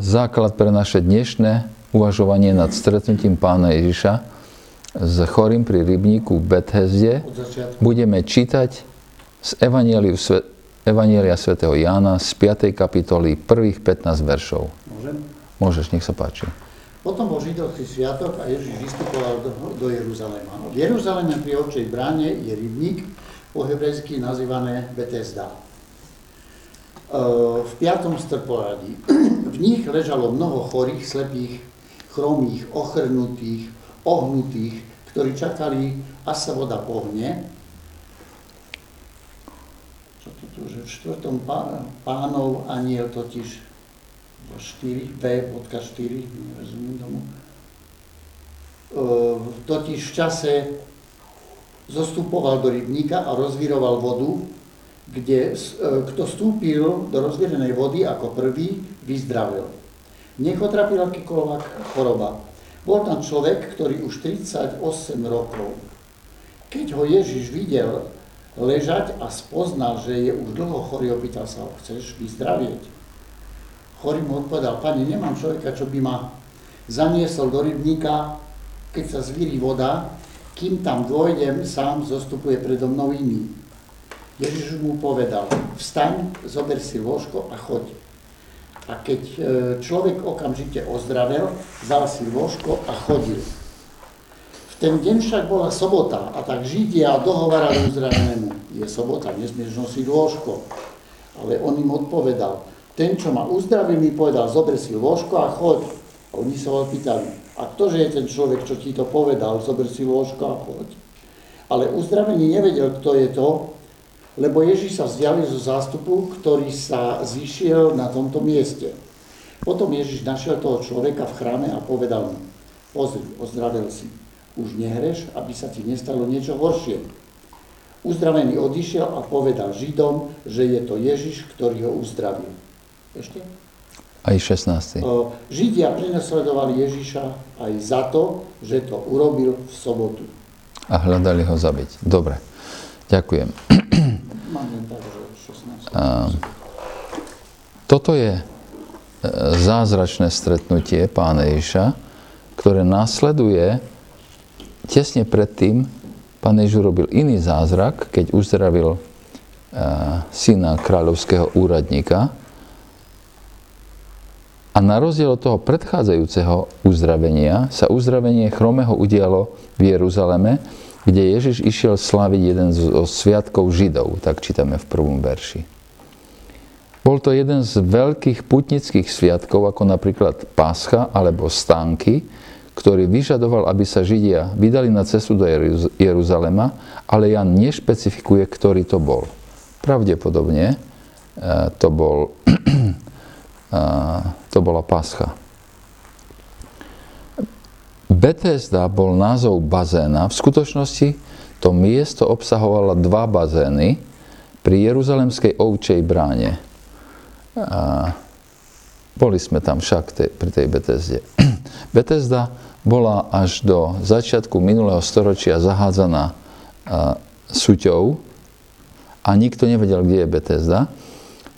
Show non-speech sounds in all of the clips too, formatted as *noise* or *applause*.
základ pre naše dnešné uvažovanie nad stretnutím pána Ježiša s chorým pri rybníku v Bethesde. Budeme čítať z Evanielia svätého Jána z 5. kapitoly prvých 15 veršov. Môžem? Môžeš, nech sa páči. Potom bol židovský sviatok a Ježiš vystupoval do, do Jeruzalema. V Jeruzaleme pri ovčej bráne je rybník, po hebrejsky nazývané Bethesda. E, v piatom strporadí. V nich ležalo mnoho chorých, slepých, chromých, ochrnutých, ohnutých, ktorí čakali, až sa voda pohne. Čo to tu, že v štvrtom pánov aniel totiž 4, B.4, nerozumiem tomu. Totiž v čase zostupoval do rybníka a rozvíroval vodu, kde kto vstúpil do rozvírenej vody ako prvý, vyzdravil. Nech otrapil akýkoľvek choroba. Bol tam človek, ktorý už 38 rokov. Keď ho Ježiš videl ležať a spoznal, že je už dlho chorý, opýtal sa ho, chceš vyzdravieť? Chorý mu odpovedal, pani, nemám človeka, čo by ma zaniesol do rybníka, keď sa zvíri voda, kým tam dôjdem, sám zostupuje predo mnou iný. Ježiš mu povedal, vstaň, zober si lôžko a choď. A keď e, človek okamžite ozdravel, vzal si lôžko a chodil. V ten deň však bola sobota a tak Židia dohovarali uzdravenému. Je sobota, nesmieš nosiť lôžko. Ale on im odpovedal, ten, čo ma uzdravil, mi povedal, zober si lôžko a choď. A oni sa ho pýtali, a ktože je ten človek, čo ti to povedal, zober si lôžko a choď. Ale uzdravený nevedel, kto je to, lebo Ježiš sa vzdialil zo zástupu, ktorý sa zišiel na tomto mieste. Potom Ježiš našiel toho človeka v chráme a povedal mu, pozri, ozdravil si, už nehreš, aby sa ti nestalo niečo horšie. Uzdravený odišiel a povedal Židom, že je to Ježiš, ktorý ho uzdravil. Ešte? Aj 16. Židia prenasledovali Ježiša aj za to, že to urobil v sobotu. A hľadali ho zabiť. Dobre, ďakujem. Toto je e, zázračné stretnutie pána Ježiša, ktoré následuje tesne predtým, pán Ježiš urobil iný zázrak, keď uzdravil uh, syna kráľovského úradníka, a na rozdiel od toho predchádzajúceho uzdravenia sa uzdravenie chromého udialo v Jeruzaleme, kde Ježiš išiel slaviť jeden z sviatkov Židov, tak čítame v prvom verši. Bol to jeden z veľkých putnických sviatkov, ako napríklad Páscha alebo Stánky, ktorý vyžadoval, aby sa Židia vydali na cestu do Jeruzalema, ale Jan nešpecifikuje, ktorý to bol. Pravdepodobne eh, to bol *clears throat* to bola Pascha. Bethesda bol názov bazéna. V skutočnosti to miesto obsahovalo dva bazény pri Jeruzalemskej ovčej bráne. A boli sme tam však te, pri tej Bethesde. *clears throat* Bethesda bola až do začiatku minulého storočia zahádzaná suťou a nikto nevedel, kde je Bethesda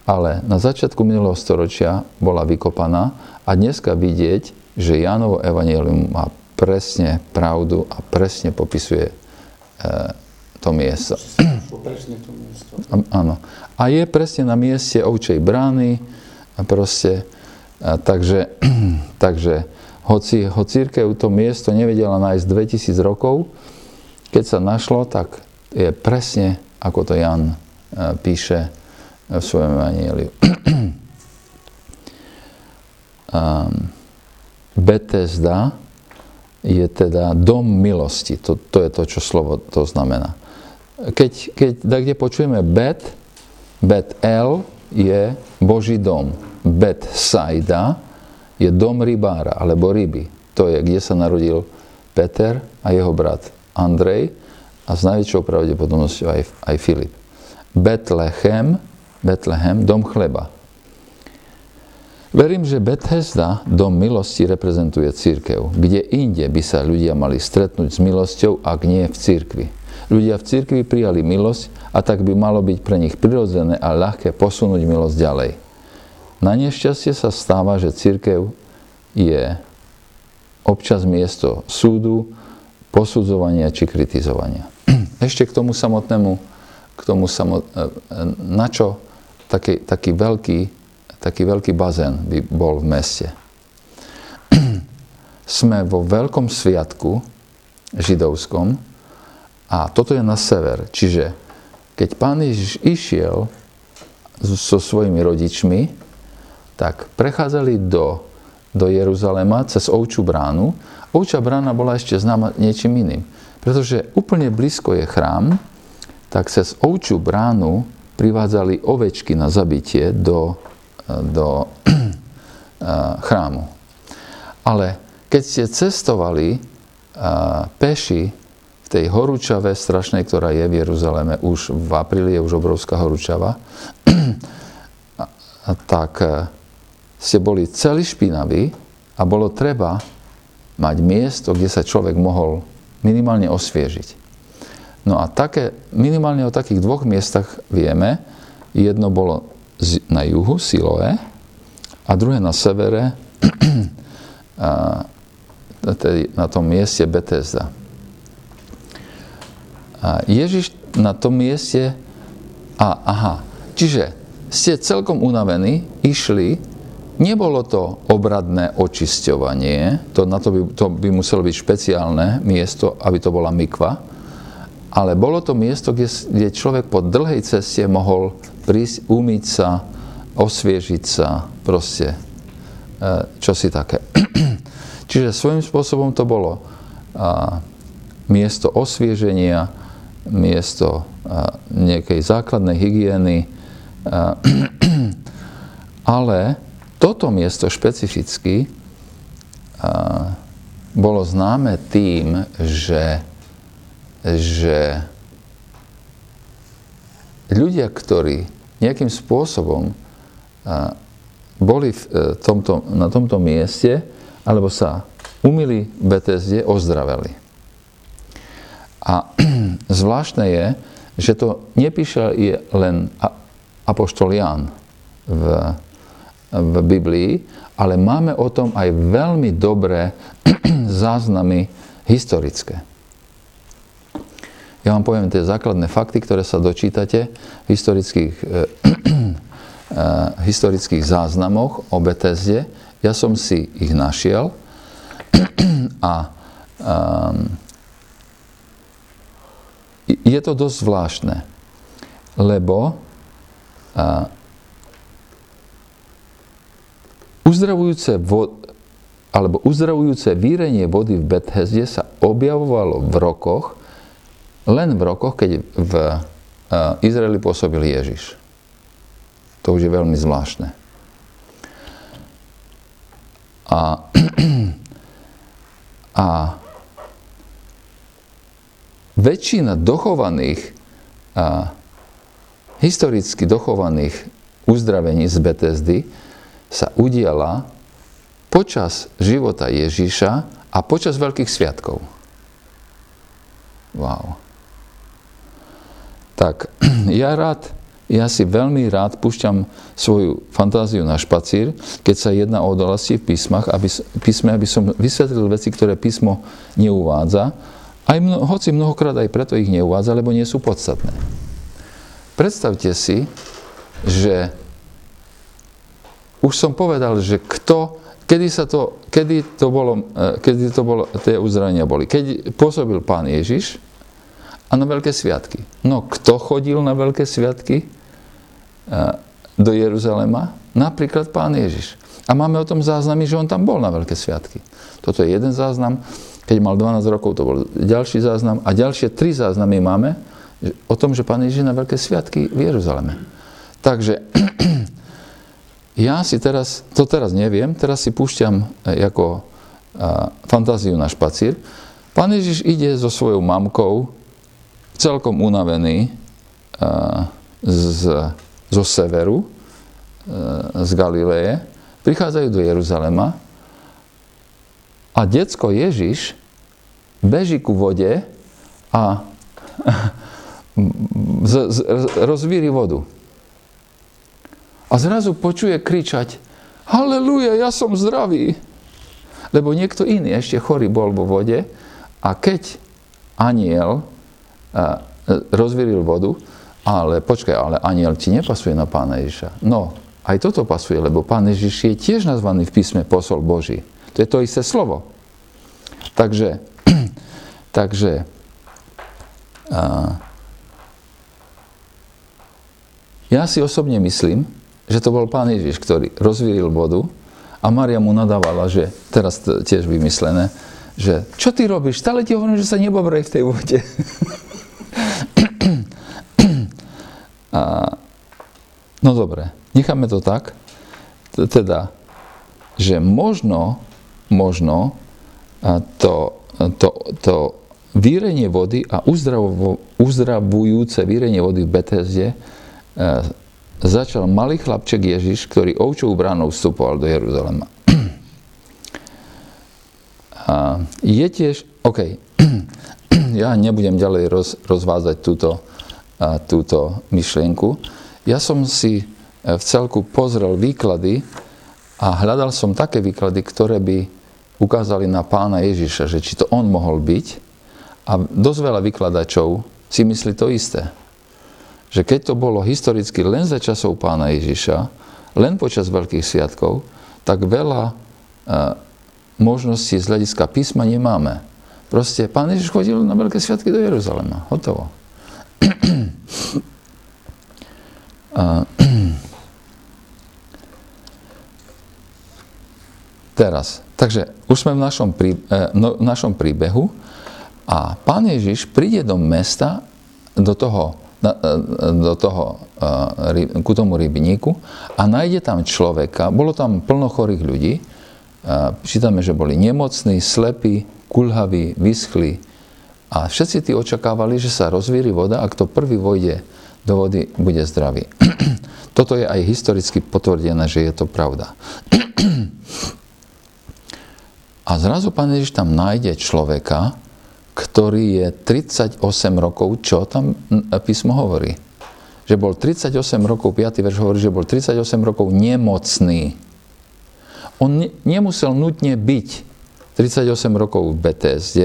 ale na začiatku minulého storočia bola vykopaná a dneska vidieť, že Jánovo evangelium má presne pravdu a presne popisuje e, to miesto. Presne to miesto. Áno. A je presne na mieste ovčej brány a proste, a takže, *clears throat* takže hoci ho církev to miesto nevedela nájsť 2000 rokov, keď sa našlo, tak je presne, ako to Jan e, píše, v svojom evanieliu. *clears throat* Bethesda je teda dom milosti. To, to je to, čo slovo to znamená. Keď, keď kde počujeme Bet, Bet El je Boží dom. Bet Saida je dom rybára, alebo ryby. To je, kde sa narodil Peter a jeho brat Andrej a s najväčšou pravdepodobnosťou aj, aj Filip. Betlehem Betlehem, dom chleba. Verím, že Bethesda, dom milosti, reprezentuje církev. Kde inde by sa ľudia mali stretnúť s milosťou, ak nie v církvi. Ľudia v církvi prijali milosť a tak by malo byť pre nich prirodzené a ľahké posunúť milosť ďalej. Na nešťastie sa stáva, že církev je občas miesto súdu, posudzovania či kritizovania. *clears throat* Ešte k tomu samotnému, k tomu samot, e, na čo taký, taký, veľký, taký veľký bazén by bol v meste. *clears throat* Sme vo veľkom sviatku židovskom a toto je na sever. Čiže keď pán Ježiš išiel so svojimi rodičmi, tak prechádzali do, do Jeruzalema cez Ovčú bránu. Ovčia brána bola ešte známa niečím iným. Pretože úplne blízko je chrám, tak cez Ovčú bránu privádzali ovečky na zabitie do, do *clears throat* chrámu. Ale keď ste cestovali peši v tej horúčave strašnej, ktorá je v Jeruzaleme, už v apríli je už obrovská horúčava, *clears throat* tak ste boli celý špinaví a bolo treba mať miesto, kde sa človek mohol minimálne osviežiť. No a také, minimálne o takých dvoch miestach vieme. Jedno bolo na juhu, Siloé, a druhé na severe, *clears throat* na tom mieste Betesda. Ježiš na tom mieste, a, aha, čiže ste celkom unavení, išli Nebolo to obradné očisťovanie, to, na to, by, to by muselo byť špeciálne miesto, aby to bola mikva, ale bolo to miesto, kde, kde človek po dlhej ceste mohol prísť, umyť sa, osviežiť sa, proste, e, čo si také. *clears throat* Čiže svojím spôsobom to bolo miesto osvieženia, miesto nejakej základnej hygieny, *clears throat* ale toto miesto špecificky bolo známe tým, že, že ľudia, ktorí nejakým spôsobom boli v e, tomto, na tomto mieste, alebo sa umili v Betesde, ozdraveli. A *clears throat* zvláštne je, že to nepíše len apoštol Ján v v Biblii, ale máme o tom aj veľmi dobré *clears throat* záznamy historické. Ja vám poviem tie základné fakty, ktoré sa dočítate v historických, eh, eh, historických záznamoch o Betesde. Ja som si ich našiel a um, je to dosť zvláštne, lebo uh, Uzdravujúce vod, alebo uzdravujúce výrenie vody v Bethesde sa objavovalo v rokoch, len v rokoch, keď v Izraeli pôsobil Ježiš. To už je veľmi zvláštne. A, *clears throat* a väčšina dochovaných, a, historicky dochovaných uzdravení z Bethesdy sa udiala počas života Ježíša a počas veľkých sviatkov. Wow. Tak *clears throat* ja rád, ja si veľmi rád púšťam svoju fantáziu na špacír, keď sa jedná o odolasti v písmach, aby, písme, aby som vysvetlil veci, ktoré písmo neuvádza, aj mno, hoci mnohokrát aj preto ich neuvádza, lebo nie sú podstatné. Predstavte si, že už som povedal, že kto, kedy, sa to, kedy to bolo, e, kedy to bolo, tie uzdravenia boli. Keď pôsobil pán Ježiš a na veľké sviatky. No kto chodil na veľké sviatky e, do Jeruzalema? Napríklad pán Ježiš. A máme o tom záznamy, že on tam bol na veľké sviatky. Toto je jeden záznam. Keď mal 12 rokov, to bol ďalší záznam. A ďalšie tri záznamy máme o tom, že pán Ježiš na veľké sviatky v Jeruzaleme. Takže *clears throat* ja si teraz, to teraz neviem, teraz si púšťam e, ako a, fantáziu na špacír. Pán Ježiš ide so svojou mamkou, celkom unavený a, z, zo severu, a, e, z Galileje, prichádzajú do Jeruzalema a decko Ježiš beží ku vode a *laughs* z, z, rozvíri vodu. A zrazu počuje kričať, Haleluja, ja som zdravý. Lebo niekto iný ešte chorý bol vo vode a keď aniel rozvíril vodu, ale počkaj, ale aniel ti nepasuje na pána Ježiša. No, aj toto pasuje, lebo pán Ježiš je tiež nazvaný v písme posol Boží. To je to isté slovo. Takže, *clears throat* takže a, ja si osobne myslím, že to bol pán Ježiš, ktorý rozvíril vodu a Maria mu nadávala, že teraz tiež vymyslené, že čo ty robíš? Stále ti hovorím, že sa nebobrej v tej vode. *laughs* a, no dobre, necháme to tak. Teda, že možno, možno to, to, to výrenie vody a uzdravo, uzdravujúce výrenie vody v Betesde e, začal malý chlapček Ježiš, ktorý ovčou bránou vstupoval do Jeruzalema. A je tiež, OK, ja nebudem ďalej roz, rozvázať túto, a, túto myšlienku. Ja som si e, v celku pozrel výklady a hľadal som také výklady, ktoré by ukázali na pána Ježiša, že či to on mohol byť. A dosť veľa vykladačov si myslí to isté že keď to bolo historicky len za časov pána Ježiša, len počas veľkých sviatkov, tak veľa e, možností z hľadiska písma nemáme. Proste pán Ježiš chodil na veľké sviatky do Jeruzalema. Hotovo. *clears throat* *clears throat* teraz. Takže už sme v našom, prí, e, no, v našom príbehu a pán Ježiš príde do mesta, do toho do toho, ku tomu rybníku a nájde tam človeka, bolo tam plno chorých ľudí, čítame, že boli nemocní, slepí, kulhaví, vyschli a všetci tí očakávali, že sa rozvíri voda a kto prvý vojde do vody, bude zdravý. *clears throat* Toto je aj historicky potvrdené, že je to pravda. *clears throat* A zrazu pán Ježiš tam nájde človeka, ktorý je 38 rokov, čo tam písmo hovorí? Že bol 38 rokov, 5. verš hovorí, že bol 38 rokov nemocný. On ne, nemusel nutne byť 38 rokov v BTSD,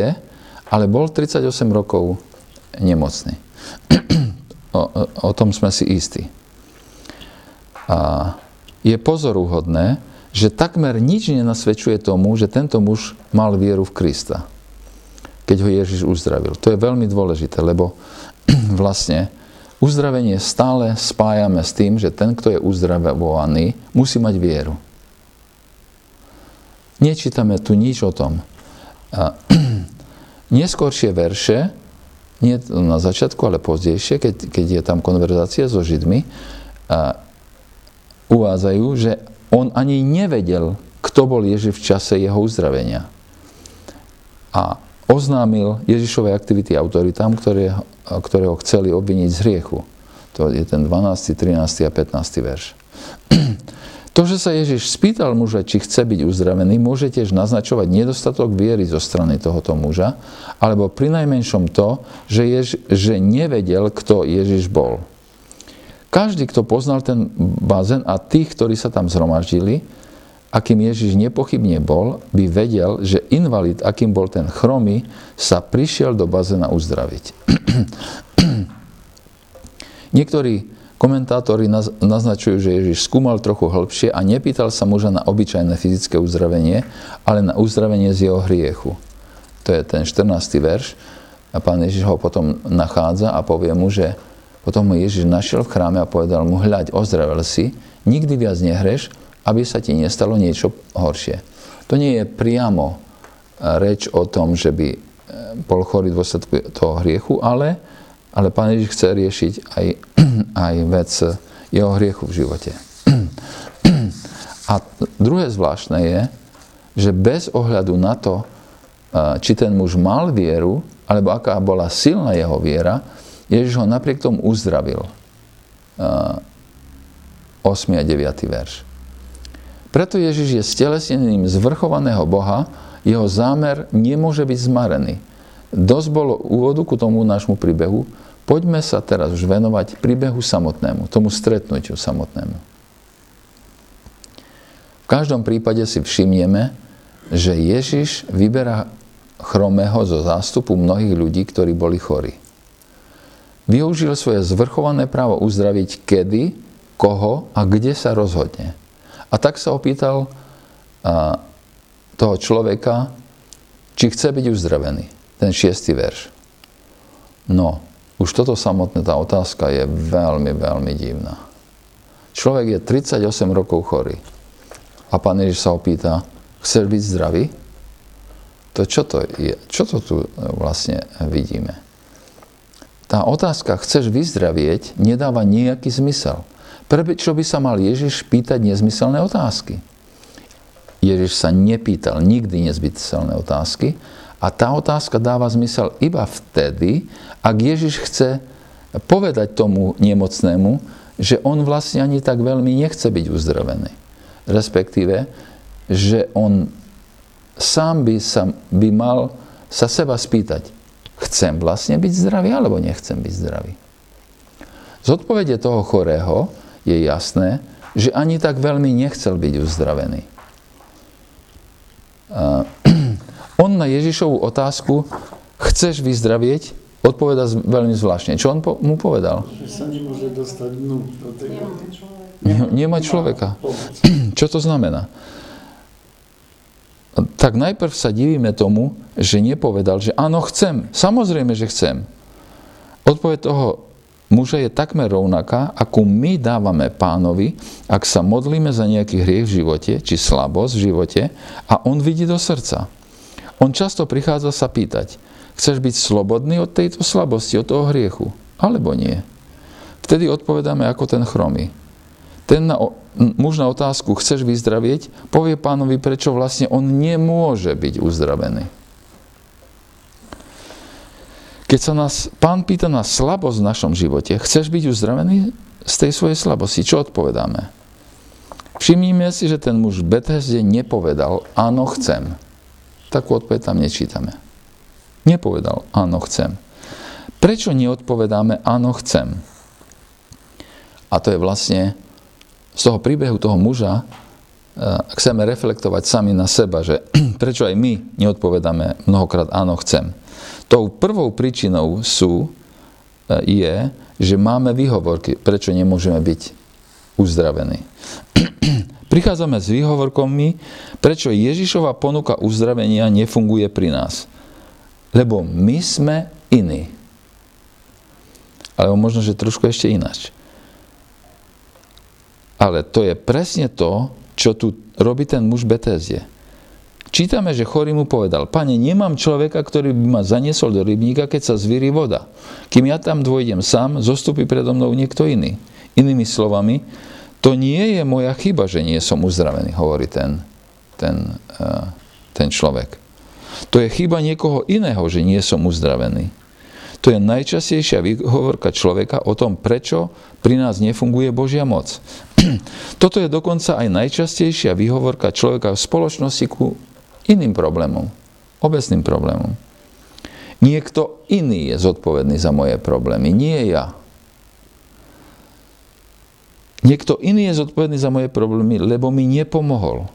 ale bol 38 rokov nemocný. *clears throat* o, o, o tom sme si istí. A je pozoruhodné, že takmer nič nenasvedčuje tomu, že tento muž mal vieru v Krista keď ho Ježiš uzdravil. To je veľmi dôležité, lebo *clears throat* vlastne uzdravenie stále spájame s tým, že ten, kto je uzdravovaný, musí mať vieru. Nečítame tu nič o tom. A *clears throat* neskôršie verše, nie na začiatku, ale pozdejšie, keď, keď je tam konverzácia so Židmi, a uvádzajú, že on ani nevedel, kto bol Ježiš v čase jeho uzdravenia. A oznámil Ježišové aktivity autoritám, ktoré, ktoré chceli obviniť z hriechu. To je ten 12., 13. a 15. verš. *clears throat* To, že sa Ježiš spýtal muža, či chce byť uzdravený, môže tiež naznačovať nedostatok viery zo strany tohoto muža, alebo pri najmenšom to, že, Jež, že nevedel, kto Ježiš bol. Každý, kto poznal ten bazén a tých, ktorí sa tam zhromaždili, akým Ježiš nepochybne bol, by vedel, že invalid, akým bol ten chromy, sa prišiel do bazéna uzdraviť. *clears throat* Niektorí komentátori naznačujú, že Ježiš skúmal trochu hĺbšie a nepýtal sa muža na obyčajné fyzické uzdravenie, ale na uzdravenie z jeho hriechu. To je ten 14. verš. A pán Ježiš ho potom nachádza a povie mu, že potom mu Ježiš našiel v chráme a povedal mu, hľaď, ozdravil si, nikdy viac nehreš, aby sa ti nestalo niečo horšie. To nie je priamo e, reč o tom, že by e, bol chorý dôsledku toho hriechu, ale, ale Pán Ježiš chce riešiť aj, *clears throat* aj vec jeho hriechu v živote. *clears throat* A druhé zvláštne je, že bez ohľadu na to, e, či ten muž mal vieru, alebo aká bola silná jeho viera, Ježiš ho napriek tomu uzdravil. 8. a 9. verš. Preto Ježiš je stelesnením zvrchovaného Boha, jeho zámer nemôže byť zmarený. Dosť bolo úvodu ku tomu nášmu príbehu, poďme sa teraz už venovať príbehu samotnému, tomu stretnutiu samotnému. V každom prípade si všimneme, že Ježiš vyberá chromého zo zástupu mnohých ľudí, ktorí boli chorí. Využil svoje zvrchované právo uzdraviť kedy, koho a kde sa rozhodne. A tak sa opýtal a, toho človeka, či chce byť uzdravený. Ten šiestý verš. No, už toto samotné, tá otázka je veľmi, veľmi divná. Človek je 38 rokov chorý. A pán Ježiš sa opýta, chceš byť zdravý? To čo to je? Čo to tu vlastne vidíme? Tá otázka, chceš vyzdravieť, nedáva nejaký zmysel. Prečo by sa mal Ježiš pýtať nezmyselné otázky? Ježiš sa nepýtal nikdy nezmyselné otázky a tá otázka dáva zmysel iba vtedy, ak Ježiš chce povedať tomu nemocnému, že on vlastne ani tak veľmi nechce byť uzdravený. Respektíve, že on sám by, sa, by mal sa seba spýtať, chcem vlastne byť zdravý alebo nechcem byť zdravý. Z odpovede toho chorého je jasné, že ani tak veľmi nechcel byť uzdravený. On na Ježišovú otázku, chceš vyzdravieť, odpoveda veľmi zvláštne. Čo on po, mu povedal? Že sa nemôže dostať dnu do tej Nemá človeka. *clears throat* Čo to znamená? Tak najprv sa divíme tomu, že nepovedal, že áno, chcem. Samozrejme, že chcem. Odpoveď toho muža je takmer rovnaká, ako my dávame pánovi, ak sa modlíme za nejaký hriech v živote, či slabosť v živote, a on vidí do srdca. On často prichádza sa pýtať, chceš byť slobodný od tejto slabosti, od toho hriechu, alebo nie? Vtedy odpovedáme ako ten chromy. Ten na, muž na otázku, chceš vyzdravieť, povie pánovi, prečo vlastne on nemôže byť uzdravený. Keď sa nás pán pýta na slabosť v našom živote, chceš byť uzdravený z tej svojej slabosti, čo odpovedáme? Všimnime si, že ten muž v Bethesde nepovedal, áno, chcem. Takú odpoveď tam nečítame. Nepovedal, áno, chcem. Prečo neodpovedáme, áno, chcem? A to je vlastne z toho príbehu toho muža, ak chceme reflektovať sami na seba, že *clears throat* prečo aj my neodpovedáme mnohokrát áno, chcem. Tou prvou príčinou sú, e, je, že máme výhovorky, prečo nemôžeme byť uzdravení. *clears throat* Prichádzame s výhovorkami, prečo Ježišova ponuka uzdravenia nefunguje pri nás. Lebo my sme iní. Alebo možno, že trošku ešte ináč. Ale to je presne to, čo tu robí ten muž Betézie. Čítame, že chorý mu povedal, pane, nemám človeka, ktorý by ma zaniesol do rybníka, keď sa zvíri voda. Kým ja tam dvojdem sám, zostupí predo mnou niekto iný. Inými slovami, to nie je moja chyba, že nie som uzdravený, hovorí ten, ten, uh, ten človek. To je chyba niekoho iného, že nie som uzdravený. To je najčastejšia výhovorka človeka o tom, prečo pri nás nefunguje Božia moc. *clears throat* Toto je dokonca aj najčastejšia výhovorka človeka v spoločnosti ku iným problémom, obecným problémom. Niekto iný je zodpovedný za moje problémy, nie ja. Niekto iný je zodpovedný za moje problémy, lebo mi nepomohol.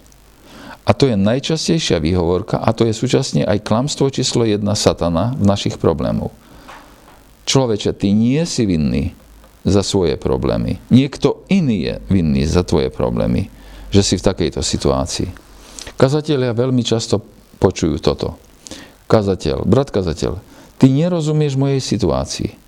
A to je najčastejšia výhovorka a to je súčasne aj klamstvo číslo jedna satana v našich problémoch. Človeče, ty nie si vinný za svoje problémy. Niekto iný je vinný za tvoje problémy, že si v takejto situácii. Kazatelia veľmi často počujú toto. Kazateľ, brat kazateľ, ty nerozumieš mojej situácii.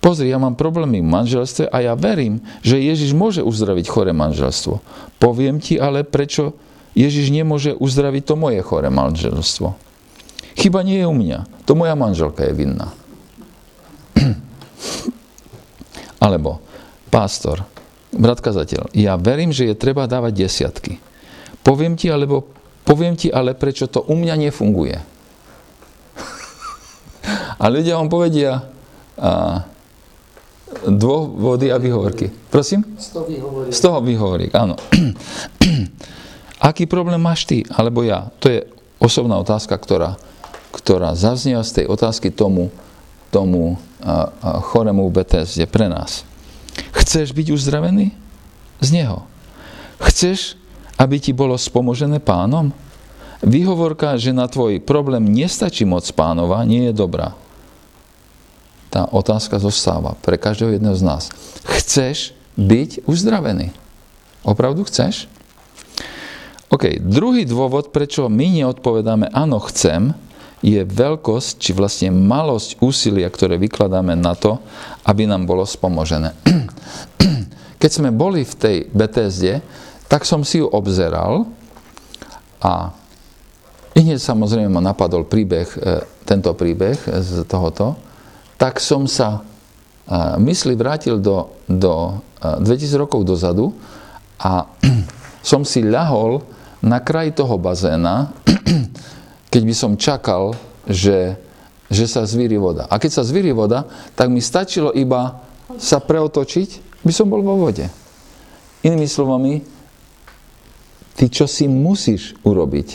Pozri, ja mám problémy v manželstve a ja verím, že Ježiš môže uzdraviť chore manželstvo. Poviem ti ale, prečo Ježiš nemôže uzdraviť to moje chore manželstvo. Chyba nie je u mňa, to moja manželka je vinná. *clears throat* Alebo, pastor, brat kazateľ, ja verím, že je treba dávať desiatky. Poviem ti, alebo, poviem ti ale, prečo to u mňa nefunguje. *laughs* a ľudia vám povedia a, dôvody a výhovorky. Prosím? Z toho výhovorík. Z toho výhovorík, áno. *clears throat* Aký problém máš ty, alebo ja? To je osobná otázka, ktorá, ktorá zaznieva z tej otázky tomu, tomu a, a chorému v Betesde pre nás. Chceš byť uzdravený? Z neho. Chceš, aby ti bolo spomožené pánom? Výhovorka, že na tvoj problém nestačí moc pánova, nie je dobrá. Tá otázka zostáva pre každého jedného z nás. Chceš byť uzdravený? Opravdu chceš? OK, druhý dôvod, prečo my neodpovedáme áno, chcem, je veľkosť, či vlastne malosť úsilia, ktoré vykladáme na to, aby nám bolo spomožené. *clears throat* Keď sme boli v tej BTSD, tak som si ju obzeral a hneď samozrejme ma napadol príbeh, e, tento príbeh z tohoto, tak som sa mysli vrátil do, do 2000 e, rokov dozadu a *clears throat* som si ľahol na kraj toho bazéna *clears throat* keď by som čakal, že, že sa zvíri voda. A keď sa zvíri voda, tak mi stačilo iba sa preotočiť, by som bol vo vode. Inými slovami, ty čo si musíš urobiť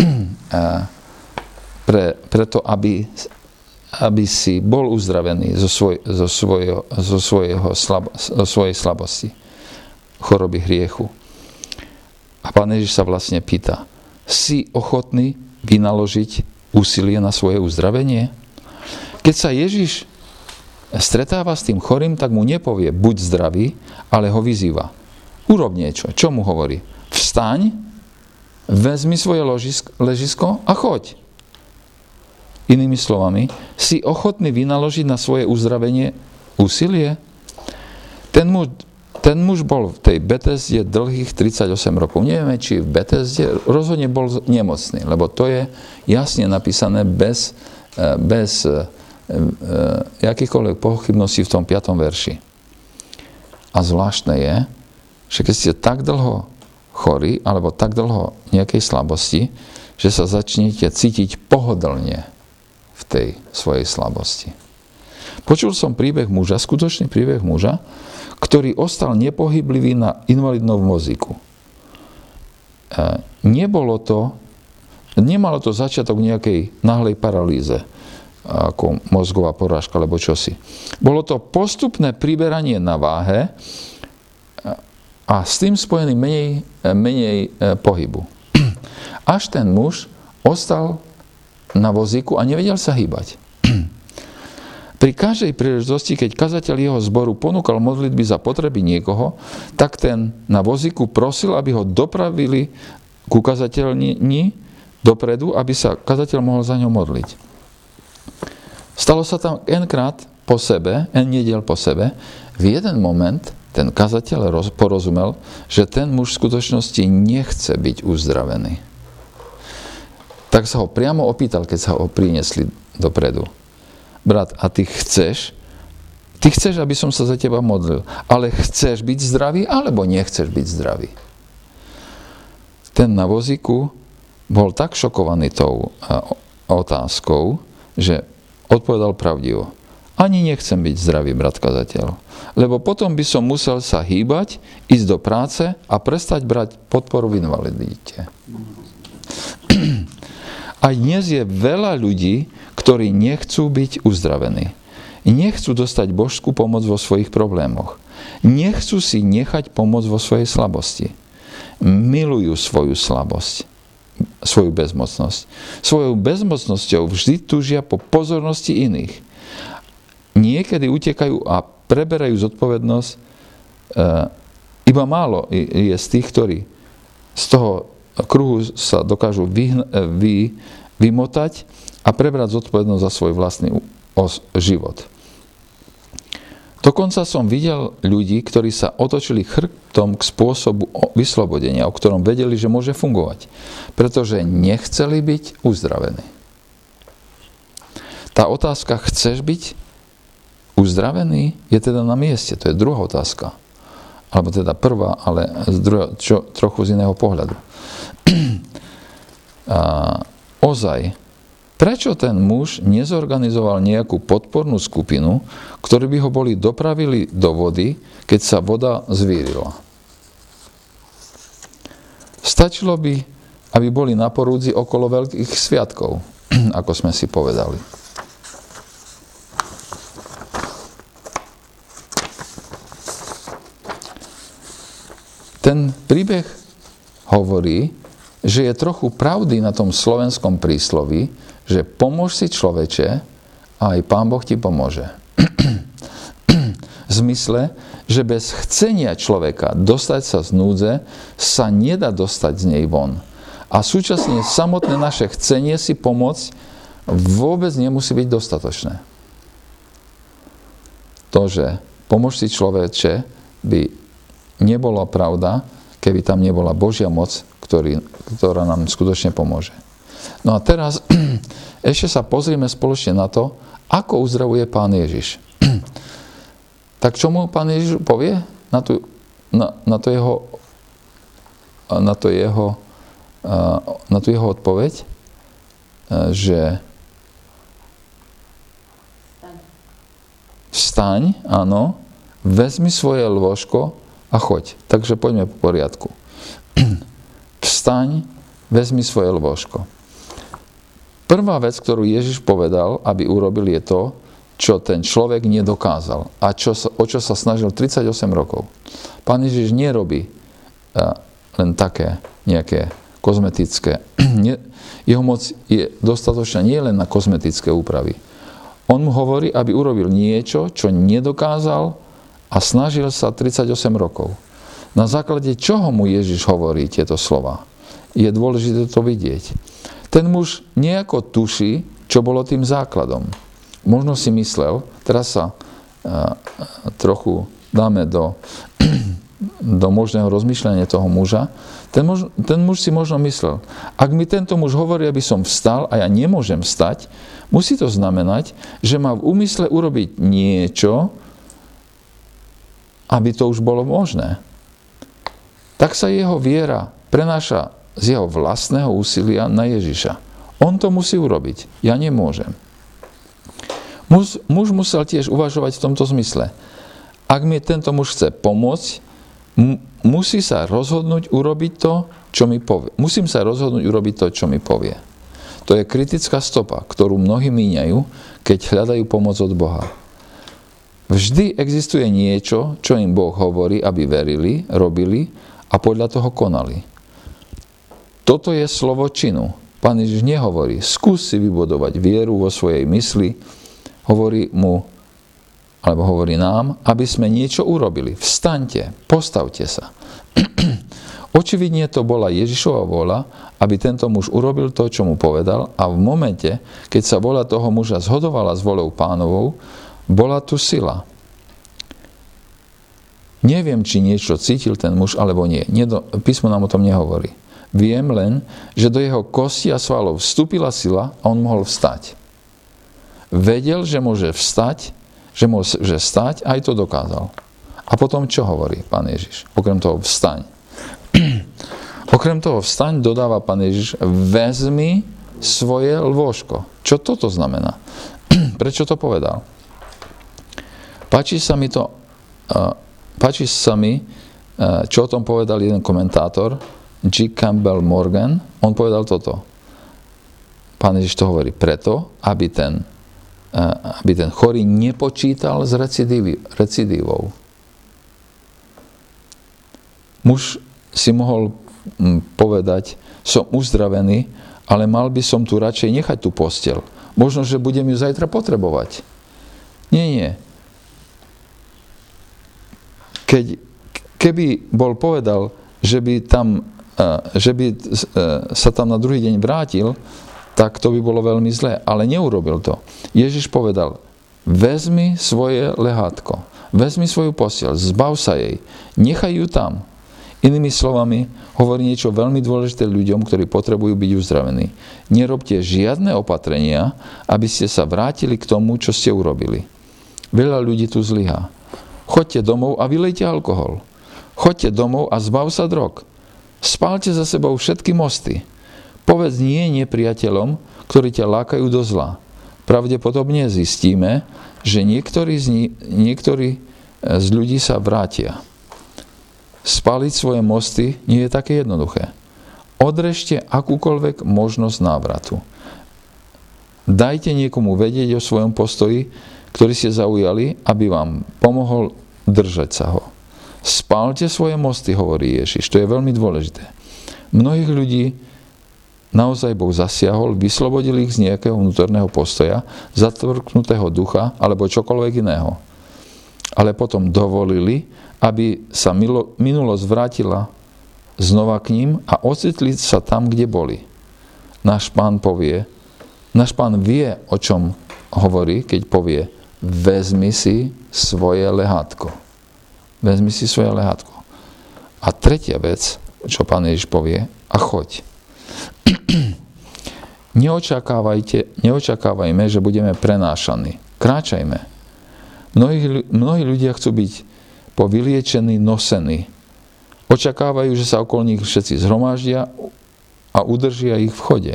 *clears throat* pre, preto, aby, aby si bol uzdravený zo, svoj, zo, svojho, zo, svojho slabo, zo svojej slabosti, choroby hriechu. A pán Ježiš sa vlastne pýta, si ochotný vynaložiť úsilie na svoje uzdravenie? Keď sa Ježiš stretáva s tým chorým, tak mu nepovie buď zdravý, ale ho vyzýva. Urob niečo. Čo mu hovorí? Vstaň, vezmi svoje ležisko a choď. Inými slovami, si ochotný vynaložiť na svoje uzdravenie úsilie? Ten muž ten muž bol v tej Betesde dlhých 38 rokov. Nevieme, či v Betesde rozhodne bol nemocný, lebo to je jasne napísané bez, e, bez e, e, akýchkoľvek pochybností v tom 5. verši. A zvláštne je, že keď ste tak dlho chorí, alebo tak dlho nejakej slabosti, že sa začnete cítiť pohodlne v tej svojej slabosti. Počul som príbeh muža, skutočný príbeh muža, ktorý ostal nepohyblivý na invalidnom vozíku. E, nebolo to, nemalo to začiatok nejakej nahlej paralýze, ako mozgová porážka, alebo čosi. Bolo to postupné priberanie na váhe a s tým spojený menej, menej e, pohybu. Až ten muž ostal na vozíku a nevedel sa hýbať. *clears throat* Pri každej príležitosti, keď kazateľ jeho zboru ponúkal modlitby za potreby niekoho, tak ten na vozíku prosil, aby ho dopravili ku kazateľni dopredu, aby sa kazateľ mohol za ňo modliť. Stalo sa tam enkrát po sebe, en nediel po sebe, v jeden moment ten kazateľ porozumel, že ten muž v skutočnosti nechce byť uzdravený. Tak sa ho priamo opýtal, keď sa ho priniesli dopredu brat, a ty chceš, ty chceš, aby som sa za teba modlil, ale chceš byť zdravý, alebo nechceš byť zdravý? Ten na vozíku bol tak šokovaný tou otázkou, že odpovedal pravdivo. Ani nechcem byť zdravý, brat kazateľ. Lebo potom by som musel sa hýbať, ísť do práce a prestať brať podporu v invalidite. A dnes je veľa ľudí, ktorí nechcú byť uzdravení. Nechcú dostať božskú pomoc vo svojich problémoch. Nechcú si nechať pomoc vo svojej slabosti. Milujú svoju slabosť, svoju bezmocnosť. Svojou bezmocnosťou vždy túžia po pozornosti iných. Niekedy utekajú a preberajú zodpovednosť. E, iba málo je z tých, ktorí z toho kruhu sa dokážu vyhn- e, vy, vymotať a prebrať zodpovednosť za svoj vlastný život. Dokonca som videl ľudí, ktorí sa otočili chrbtom k spôsobu vyslobodenia, o ktorom vedeli, že môže fungovať, pretože nechceli byť uzdravení. Tá otázka, chceš byť uzdravený, je teda na mieste. To je druhá otázka. Alebo teda prvá, ale z druhého, čo, trochu z iného pohľadu. A, ozaj, Prečo ten muž nezorganizoval nejakú podpornú skupinu, ktorí by ho boli dopravili do vody, keď sa voda zvírila? Stačilo by, aby boli na porúdzi okolo veľkých sviatkov, *clears throat* ako sme si povedali. Ten príbeh hovorí, že je trochu pravdy na tom slovenskom prísloví, že pomôž si človeče a aj Pán Boh ti pomôže. v zmysle, že bez chcenia človeka dostať sa z núdze sa nedá dostať z nej von. A súčasne samotné naše chcenie si pomôcť vôbec nemusí byť dostatočné. To, že pomôž si človeče, by nebolo pravda, keby tam nebola Božia moc, ktorý, ktorá nám skutočne pomôže. No a teraz *clears throat* ešte sa pozrieme spoločne na to, ako uzdravuje Pán Ježiš. *clears throat* tak čo mu Pán Ježiš povie na, tú, na, na to jeho na to jeho na tú jeho odpoveď, že vstaň, áno, vezmi svoje lôžko a choď. Takže poďme po poriadku. *clears throat* Vstaň, vezmi svoje lôžko. Prvá vec, ktorú Ježiš povedal, aby urobil, je to, čo ten človek nedokázal a čo, o čo sa snažil 38 rokov. Pán Ježiš nerobí len také nejaké kozmetické. *clears throat* Jeho moc je dostatočná nie len na kozmetické úpravy. On mu hovorí, aby urobil niečo, čo nedokázal a snažil sa 38 rokov. Na základe čoho mu Ježiš hovorí tieto slova? Je dôležité to vidieť. Ten muž nejako tuší, čo bolo tým základom. Možno si myslel, teraz sa uh, trochu dáme do, *clears throat* do možného rozmýšľania toho muža, ten muž, ten muž si možno myslel, ak mi tento muž hovorí, aby som vstal a ja nemôžem vstať, musí to znamenať, že má v úmysle urobiť niečo, aby to už bolo možné. Tak sa jeho viera prenáša z jeho vlastného úsilia na Ježiša. On to musí urobiť. Ja nemôžem. Muž, muž musel tiež uvažovať v tomto zmysle. Ak mi tento muž chce pomôcť, musí sa rozhodnúť urobiť to, čo mi povie. Musím sa rozhodnúť urobiť to, čo mi povie. To je kritická stopa, ktorú mnohí míňajú, keď hľadajú pomoc od Boha. Vždy existuje niečo, čo im Boh hovorí, aby verili, robili a podľa toho konali. Toto je slovo činu. Pán Ježiš nehovorí, skús si vybudovať vieru vo svojej mysli, hovorí mu, alebo hovorí nám, aby sme niečo urobili. Vstaňte, postavte sa. *clears throat* Očividne to bola Ježišova vola, aby tento muž urobil to, čo mu povedal a v momente, keď sa vola toho muža zhodovala s volou pánovou, bola tu sila. Neviem, či niečo cítil ten muž, alebo nie. Písmo nám o tom nehovorí. Viem len, že do jeho kosti a svalov vstúpila sila a on mohol vstať. Vedel, že môže vstať, že môže vstať, aj to dokázal. A potom čo hovorí pán Ježiš? Okrem toho vstaň. *clears throat* Okrem toho vstaň dodáva pán Ježiš, vezmi svoje lôžko. Čo toto znamená? *clears throat* Prečo to povedal? Páči sa mi to, uh, páči sa mi, uh, čo o tom povedal jeden komentátor, G. Campbell Morgan, on povedal toto. Pán Ježiš to hovorí preto, aby ten, uh, aby ten chorý nepočítal s recidívou. Muž si mohol povedať, som uzdravený, ale mal by som tu radšej nechať tú postel. Možno, že budem ju zajtra potrebovať. Nie, nie keď, keby bol povedal, že by, tam, že by e, sa tam na druhý deň vrátil, tak to by bolo veľmi zlé. Ale neurobil to. Ježiš povedal, vezmi svoje lehátko, vezmi svoju posiel, zbav sa jej, nechaj ju tam. Inými slovami, hovorí niečo veľmi dôležité ľuďom, ktorí potrebujú byť uzdravení. Nerobte žiadne opatrenia, aby ste sa vrátili k tomu, čo ste urobili. Veľa ľudí tu zlyhá. Choďte domov a vylejte alkohol. Choďte domov a zbav sa drog. Spálte za sebou všetky mosty. Povedz nie nepriateľom, ktorí ťa lákajú do zla. Pravdepodobne zistíme, že niektorí z, ní, niektorí e, z ľudí sa vrátia. Spaliť svoje mosty nie je také jednoduché. Odrežte akúkoľvek možnosť návratu. Dajte niekomu vedieť o svojom postoji, ktorý ste zaujali, aby vám pomohol držať sa ho. Spálte svoje mosty, hovorí Ježiš. To je veľmi dôležité. Mnohých ľudí naozaj Boh zasiahol, vyslobodil ich z nejakého vnútorného postoja, zatvrknutého ducha alebo čokoľvek iného. Ale potom dovolili, aby sa milo, minulosť vrátila znova k ním a ocitli sa tam, kde boli. Náš pán povie, náš pán vie, o čom hovorí, keď povie, vezmi si svoje lehátko. Vezmi si svoje lehátko. A tretia vec, čo pán Ježiš povie, a choď. *clears throat* Neočakávajte, neočakávajme, že budeme prenášaní. Kráčajme. Mnohí, mnohí ľudia chcú byť povyliečení, nosení. Očakávajú, že sa okolo nich všetci zhromaždia a udržia ich v chode.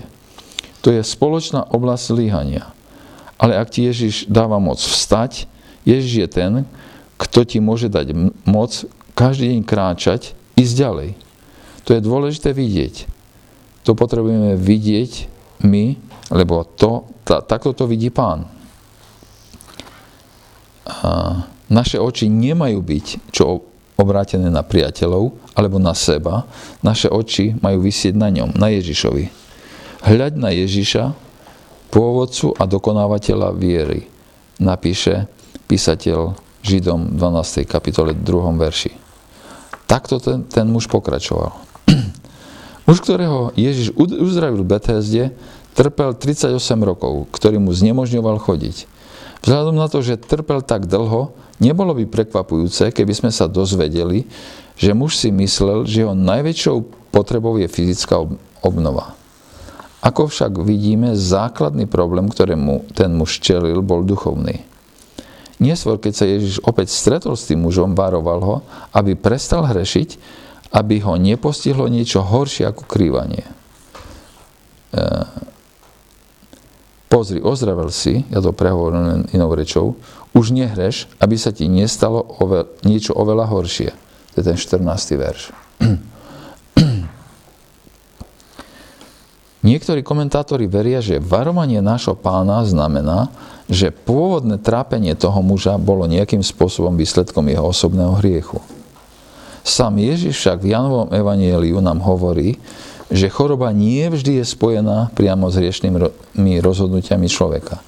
To je spoločná oblasť zlyhania. Ale ak ti Ježiš dáva moc vstať, Ježiš je ten, kto ti môže dať moc každý deň kráčať, ísť ďalej. To je dôležité vidieť. To potrebujeme vidieť my, lebo to, tá, takto to vidí pán. A naše oči nemajú byť čo obrátené na priateľov alebo na seba. Naše oči majú vysieť na ňom, na Ježišovi. Hľaď na Ježiša, pôvodcu a dokonávateľa viery, napíše písateľ Židom 12. kapitole 2. verši. Takto ten, ten muž pokračoval. *clears throat* Muž, ktorého Ježiš uzdravil v Bethesde, trpel 38 rokov, ktorý mu znemožňoval chodiť. Vzhľadom na to, že trpel tak dlho, nebolo by prekvapujúce, keby sme sa dozvedeli, že muž si myslel, že jeho najväčšou potrebou je fyzická obnova. Ako však vidíme, základný problém, ktorému ten muž čelil, bol duchovný. Neskôr, keď sa Ježiš opäť stretol s tým mužom, varoval ho, aby prestal hrešiť aby ho nepostihlo niečo horšie ako krývanie. E, pozri, ozdravel si, ja to prehovorím inou rečou, už nehreš, aby sa ti nestalo ove, niečo oveľa horšie. To je ten 14. verš. *clears throat* Niektorí komentátori veria, že varovanie nášho pána znamená, že pôvodné trápenie toho muža bolo nejakým spôsobom výsledkom jeho osobného hriechu. Sám Ježiš však v Janovom evanieliu nám hovorí, že choroba nie vždy je spojená priamo s riešnými rozhodnutiami človeka.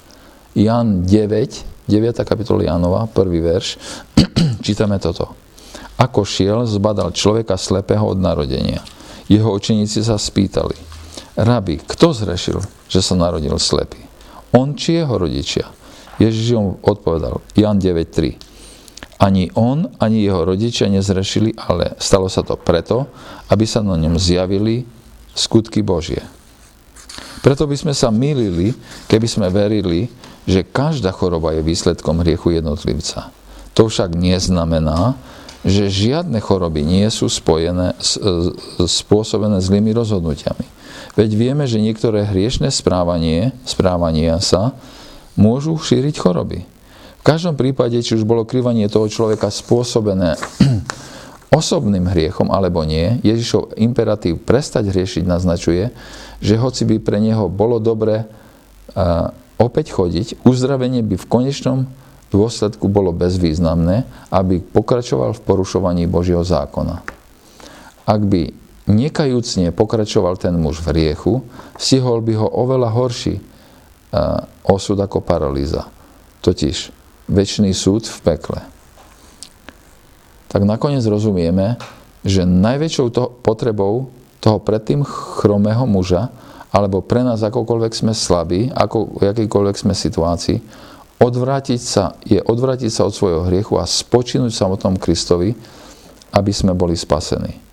Jan 9, 9. kapitola Janova, prvý verš, *clears throat* čítame toto. Ako šiel, zbadal človeka slepého od narodenia. Jeho učeníci sa spýtali, Rabi, kto zrešil, že sa narodil slepý? On či jeho rodičia? Ježiš mu odpovedal, Jan 9.3. Ani on, ani jeho rodičia nezrešili, ale stalo sa to preto, aby sa na ňom zjavili skutky Božie. Preto by sme sa milili, keby sme verili, že každá choroba je výsledkom hriechu jednotlivca. To však neznamená, že žiadne choroby nie sú spojené, spôsobené zlými rozhodnutiami. Veď vieme, že niektoré hriešne správanie, správania sa môžu šíriť choroby každom prípade, či už bolo kryvanie toho človeka spôsobené *clears throat* osobným hriechom alebo nie, Ježišov imperatív prestať hriešiť naznačuje, že hoci by pre neho bolo dobre opäť chodiť, uzdravenie by v konečnom dôsledku bolo bezvýznamné, aby pokračoval v porušovaní Božieho zákona. Ak by nekajúcne pokračoval ten muž v hriechu, stihol by ho oveľa horší uh, osud ako paralýza. Totiž väčší súd v pekle. Tak nakoniec rozumieme, že najväčšou to, potrebou toho predtým chromého muža, alebo pre nás akokoľvek sme slabí, ako v akýkoľvek sme situácii, odvrátiť sa, je odvrátiť sa od svojho hriechu a spočinúť samotnom Kristovi, aby sme boli spasení.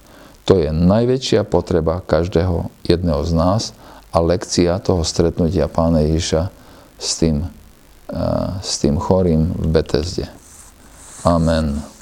To je najväčšia potreba každého jedného z nás a lekcia toho stretnutia Pána Ježiša s tým s tým chorým v Betesde. Amen.